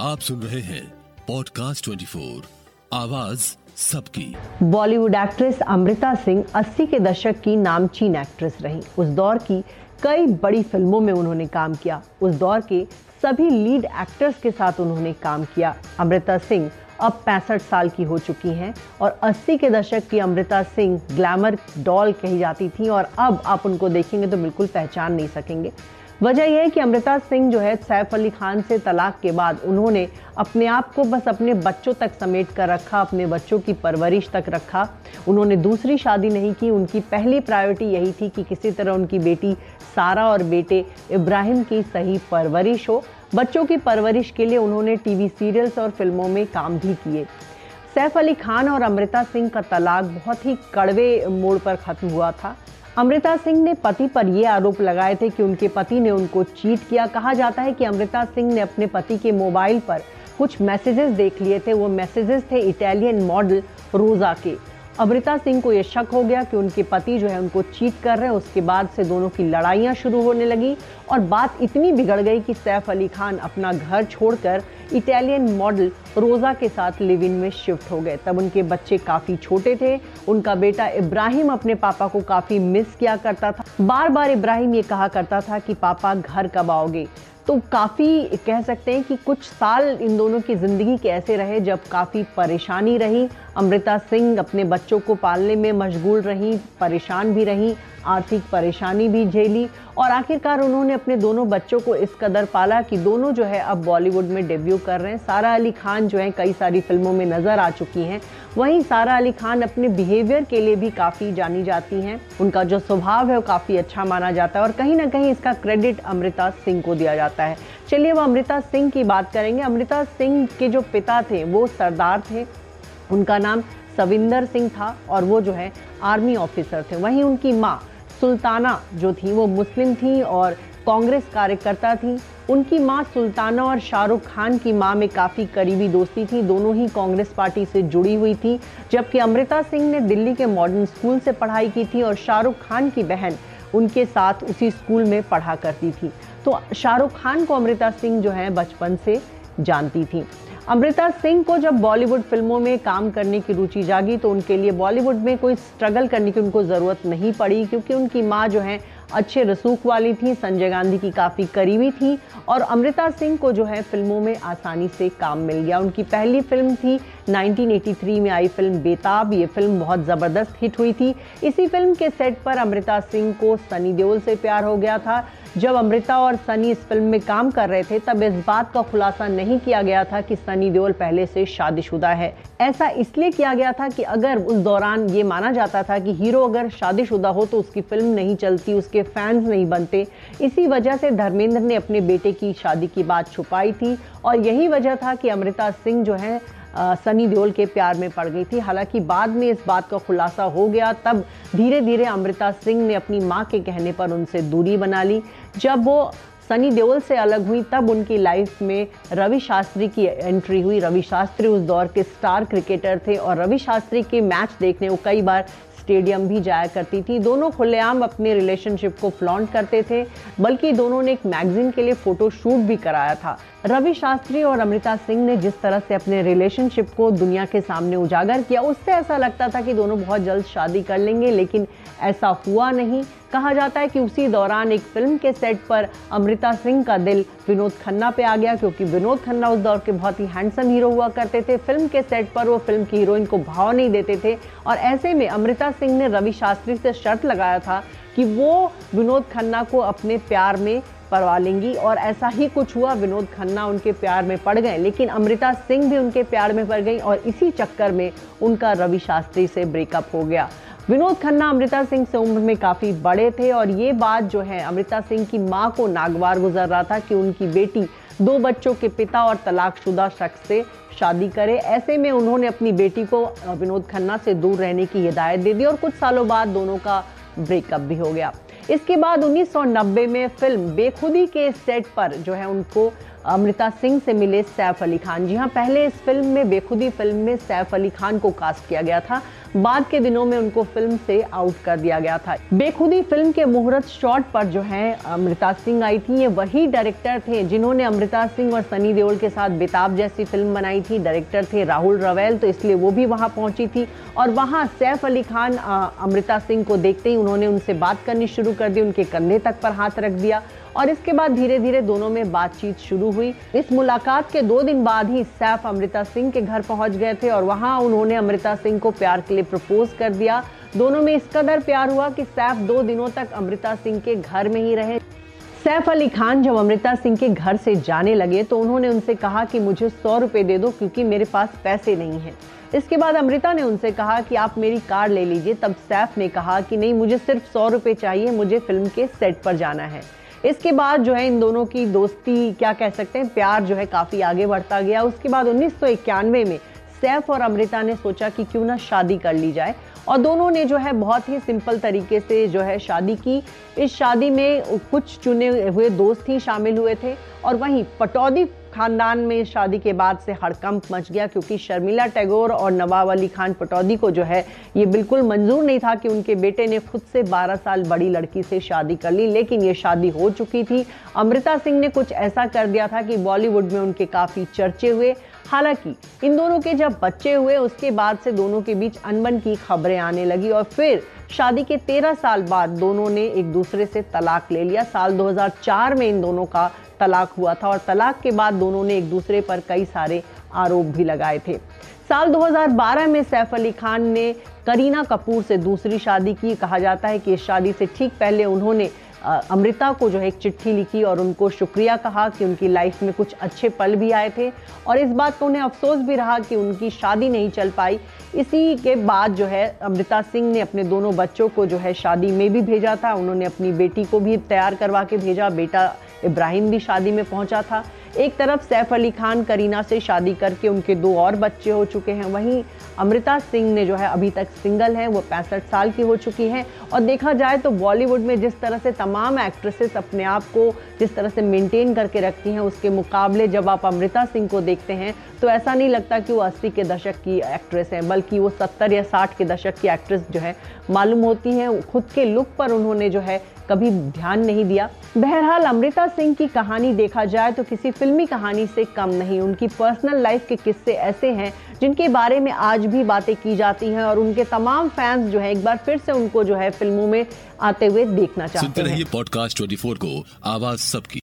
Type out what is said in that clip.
आप सुन रहे हैं पॉडकास्ट 24 आवाज़ सबकी। बॉलीवुड एक्ट्रेस अमृता सिंह 80 के दशक की नामचीन एक्ट्रेस रही। उस दौर की कई बड़ी फ़िल्मों में उन्होंने काम किया। उस दौर के सभी लीड एक्टर्स के साथ उन्होंने काम किया। अमृता सिंह अब पैंसठ साल की हो चुकी हैं और 80 के दशक की अमृता सिंह ग्लैमर डॉल कही जाती थी और अब आप उनको देखेंगे तो बिल्कुल पहचान नहीं सकेंगे। वजह यह है कि अमृता सिंह जो है सैफ अली खान से तलाक के बाद उन्होंने अपने आप को बस अपने बच्चों तक समेट कर रखा, अपने बच्चों की परवरिश तक रखा। उन्होंने दूसरी शादी नहीं की, उनकी पहली प्रायोरिटी यही थी कि किसी तरह उनकी बेटी सारा और बेटे इब्राहिम की सही परवरिश हो। बच्चों की परवरिश के लिए उन्होंने टीवी सीरियल्स और फ़िल्मों में काम भी किए। सैफ अली खान और अमृता सिंह का तलाक बहुत ही कड़वे मोड़ पर खत्म हुआ था। अमृता सिंह ने पति पर यह आरोप लगाए थे कि उनके पति ने उनको चीट किया। कहा जाता है कि अमृता सिंह ने अपने पति के मोबाइल पर कुछ मैसेजेस देख लिए थे। वो मैसेजेस थे इटालियन मॉडल रोजा के। अमृता सिंह को यह शक हो गया कि उनके पति जो है उनको चीट कर रहे हैं। उसके बाद से दोनों की लड़ाइयाँ शुरू होने लगी और बात इतनी बिगड़ गई कि सैफ अली खान अपना घर छोड़कर इटालियन मॉडल रोज़ा के साथ लिव इन में शिफ्ट हो गए। तब उनके बच्चे काफ़ी छोटे थे। उनका बेटा इब्राहिम अपने पापा को काफ़ी मिस किया करता था। बार बार इब्राहिम ये कहा करता था कि, पापा, घर कब आओगे? तो काफ़ी कह सकते हैं कि कुछ साल इन दोनों की ज़िंदगी के ऐसे रहे जब काफ़ी परेशानी रही। अमृता सिंह अपने बच्चों को पालने में मशगूल रहीं, परेशान भी रहीं, आर्थिक परेशानी भी झेली और आखिरकार उन्होंने अपने दोनों बच्चों को इस कदर पाला कि दोनों जो है अब बॉलीवुड में डेब्यू कर रहे हैं। सारा अली खान जो है कई सारी फ़िल्मों में नज़र आ चुकी हैं। वहीं सारा अली खान अपने बिहेवियर के लिए भी काफ़ी जानी जाती हैं। उनका जो स्वभाव है वो काफ़ी अच्छा माना जाता है और कहीं ना कहीं इसका क्रेडिट अमृता सिंह को दिया जाता है। चलिए वो अमृता सिंह की बात करेंगे। अमृता सिंह के जो पिता थे, वो सरदार थे। उनका नाम सविंदर सिंह था और वो जो है आर्मी ऑफिसर थे। वहीं उनकी माँ सुल्ताना जो थी, वो मुस्लिम थी और कांग्रेस कार्यकर्ता थी। उनकी माँ सुल्ताना और शाहरुख खान की माँ में काफ़ी करीबी दोस्ती थी। दोनों ही कांग्रेस पार्टी से जुड़ी हुई थी, जबकि अमृता सिंह ने दिल्ली के मॉडर्न स्कूल से पढ़ाई की थी और शाहरुख खान की बहन उनके साथ उसी स्कूल में पढ़ा करती थी। तो शाहरुख खान को अमृता सिंह जो है बचपन से जानती थी। अमृता सिंह को जब बॉलीवुड फ़िल्मों में काम करने की रुचि जागी तो उनके लिए बॉलीवुड में कोई स्ट्रगल करने की उनको ज़रूरत नहीं पड़ी, क्योंकि उनकी माँ जो है, अच्छे रसूख वाली थी, संजय गांधी की काफ़ी करीबी थी, और अमृता सिंह को जो है फ़िल्मों में आसानी से काम मिल गया। उनकी पहली फ़िल्म थी 1983 में आई फ़िल्म बेताब। ये फ़िल्म बहुत ज़बरदस्त हिट हुई थी। इसी फ़िल्म के सेट पर अमृता सिंह को सनी देओल से प्यार हो गया था। जब अमृता और सनी इस फ़िल्म में काम कर रहे थे, तब इस बात का खुलासा नहीं किया गया था कि सनी देओल पहले से शादीशुदा है। ऐसा इसलिए किया गया था कि अगर उस दौरान ये माना जाता था कि हीरो अगर शादीशुदा हो तो उसकी फ़िल्म नहीं चलती, उसके फैंस नहीं बनते। इसी वजह से धर्मेंद्र ने अपने बेटे की शादी की बात छुपाई थी और यही वजह था कि अमृता सिंह जो है सनी देओल के प्यार में पड़ गई थी। हालाँकि बाद में इस बात का खुलासा हो गया, तब धीरे धीरे अमृता सिंह ने अपनी माँ के कहने पर उनसे दूरी बना ली। जब वो सनी देओल से अलग हुई, तब उनकी लाइफ में रवि शास्त्री की एंट्री हुई। रवि शास्त्री उस दौर के स्टार क्रिकेटर थे और रवि शास्त्री के मैच देखने वो कई बार स्टेडियम भी जाया करती थी। दोनों खुलेआम अपने रिलेशनशिप को फ्लॉन्ट करते थे, बल्कि दोनों ने एक मैगजीन के लिए फ़ोटो शूट भी कराया था। रवि शास्त्री और अमृता सिंह ने जिस तरह से अपने रिलेशनशिप को दुनिया के सामने उजागर किया, उससे ऐसा लगता था कि दोनों बहुत जल्द शादी कर लेंगे, लेकिन ऐसा हुआ नहीं। कहा जाता है कि उसी दौरान एक फ़िल्म के सेट पर अमृता सिंह का दिल विनोद खन्ना पे आ गया, क्योंकि विनोद खन्ना उस दौर के बहुत ही हैंडसम हीरो हुआ करते थे। फ़िल्म के सेट पर वो फ़िल्म की हीरोइन को भाव नहीं देते थे। और ऐसे में अमृता सिंह ने रवि शास्त्री से शर्त लगाया था कि वो विनोद खन्ना को अपने प्यार में परवा लेंगी। और ऐसा ही कुछ हुआ, विनोद खन्ना उनके प्यार में पड़ गए, लेकिन अमृता सिंह भी उनके प्यार में पड़ गई और इसी चक्कर में उनका रवि शास्त्री से ब्रेकअप हो गया। विनोद खन्ना अमृता सिंह से उम्र में काफ़ी बड़े थे और ये बात जो है, अमृता सिंह की माँ को नागवार गुजर रहा था कि उनकी बेटी दो बच्चों के पिता और तलाकशुदा शख्स से शादी करे। ऐसे में उन्होंने अपनी बेटी को विनोद खन्ना से दूर रहने की हिदायत दे दी और कुछ सालों बाद दोनों का ब्रेकअप भी हो गया। इसके बाद 1990 में फ़िल्म बेखुदी के सेट पर जो है, उनको अमृता सिंह से मिले सैफ अली खान। जी हाँ पहले इस फ़िल्म में, बेखुदी फ़िल्म में सैफ अली खान को कास्ट किया गया था। बाद के दिनों में उनको फ़िल्म से आउट कर दिया गया था। बेखुदी फ़िल्म के मुहूर्त शॉट पर जो है, अमृता सिंह आई थी। ये वही डायरेक्टर थे जिन्होंने अमृता सिंह और सनी देओल के साथ बेताब जैसी फ़िल्म बनाई थी। डायरेक्टर थे राहुल रवेल तो इसलिए वो भी वहाँ पहुँची थी। और वहाँ सैफ अली खान अमृता सिंह को देखते ही उन्होंने उनसे बात करनी शुरू कर दी। उनके कंधे तक पर हाथ रख दिया। और इसके बाद धीरे धीरे दोनों में बातचीत शुरू हुई। इस मुलाकात के दो दिन बाद ही सैफ अमृता सिंह के घर पहुँच गए थे और वहाँ उन्होंने अमृता सिंह को प्यार के लिए प्रपोज कर दिया। दोनों में इस कदर प्यार हुआ कि सैफ दो दिनों तक अमृता सिंह के घर में ही रहे। सैफ अली खान जब अमृता सिंह के घर से जाने लगे तो उन्होंने उनसे कहा कि मुझे सौ रुपए दे दो क्योंकि मेरे पास पैसे नहीं हैं। इसके बाद अमृता ने उनसे कहा कि आप मेरी कार ले लीजिए। तब सैफ ने कहा कि नहीं, मुझे सिर्फ़ सौ रुपए चाहिए, मुझे फ़िल्म के सेट पर जाना है। इसके बाद जो है इन दोनों की दोस्ती, क्या कह सकते हैं, प्यार जो है काफ़ी आगे बढ़ता गया। उसके बाद उन्नीस सौ इक्यानवे में सैफ और अमृता ने सोचा कि क्यों ना शादी कर ली जाए। और दोनों ने जो है बहुत ही सिंपल तरीके से जो है शादी की। इस शादी में कुछ चुने हुए दोस्त ही शामिल हुए थे और वहीं पटौदी खानदान में शादी के बाद से हड़कंप मच गया क्योंकि शर्मिला टैगोर और नवाब अली खान पटौदी को जो है, ये बिल्कुल मंजूर नहीं था कि उनके बेटे ने खुद से 12 साल बड़ी लड़की से शादी कर ली, लेकिन ये शादी हो चुकी थी। अमृता सिंह ने कुछ ऐसा कर दिया था कि बॉलीवुड में उनके काफ़ी चर्चे हुए। हालाँकि, इन दोनों के जब बच्चे हुए, उसके बाद से दोनों के बीच अनबन की खबरें आने लगी और फिर शादी के तेरह साल बाद दोनों ने एक दूसरे से तलाक ले लिया। साल 2004 में इन दोनों का तलाक हुआ था और तलाक के बाद दोनों ने एक दूसरे पर कई सारे आरोप भी लगाए थे। साल 2012 में सैफ अली खान ने करीना कपूर से दूसरी शादी की। कहा जाता है कि इस शादी से ठीक पहले उन्होंने अमृता को जो है एक चिट्ठी लिखी और उनको शुक्रिया कहा कि उनकी लाइफ में कुछ अच्छे पल भी आए थे। और इस बात का उन्हें अफसोस भी रहा कि उनकी शादी नहीं चल पाई। इसी के बाद जो है अमृता सिंह ने अपने दोनों बच्चों को जो है शादी में भी भेजा था। उन्होंने अपनी बेटी को भी तैयार करवा के भेजा। बेटा इब्राहिम भी शादी में पहुँचा था। एक तरफ़ सैफ अली खान, करीना से शादी करके उनके दो और बच्चे हो चुके हैं। वहीं अमृता सिंह ने जो है अभी तक सिंगल है, वो पैंसठ साल की हो चुकी हैं। और देखा जाए तो बॉलीवुड में जिस तरह से तमाम एक्ट्रेसेस अपने आप को जिस तरह से मेंटेन करके रखती हैं, उसके मुकाबले जब आप अमृता सिंह को देखते हैं तो ऐसा नहीं लगता कि वो अस्सी के दशक की एक्ट्रेस है, बल्कि वो सत्तर या साठ के दशक की एक्ट्रेस जो है मालूम होती है। खुद के लुक पर उन्होंने जो है कभी ध्यान नहीं दिया। बहरहाल अमृता सिंह की कहानी देखा जाए तो किसी फिल्मी कहानी से कम नहीं। उनकी पर्सनल लाइफ के किस्से ऐसे हैं जिनके बारे में आज भी बातें की जाती हैं और उनके तमाम फैंस जो है एक बार फिर से उनको जो है फ़िल्मों में आते हुए देखना चाहते हैं। पॉडकास्ट ट्वेंटी को आवाज़ सबकी।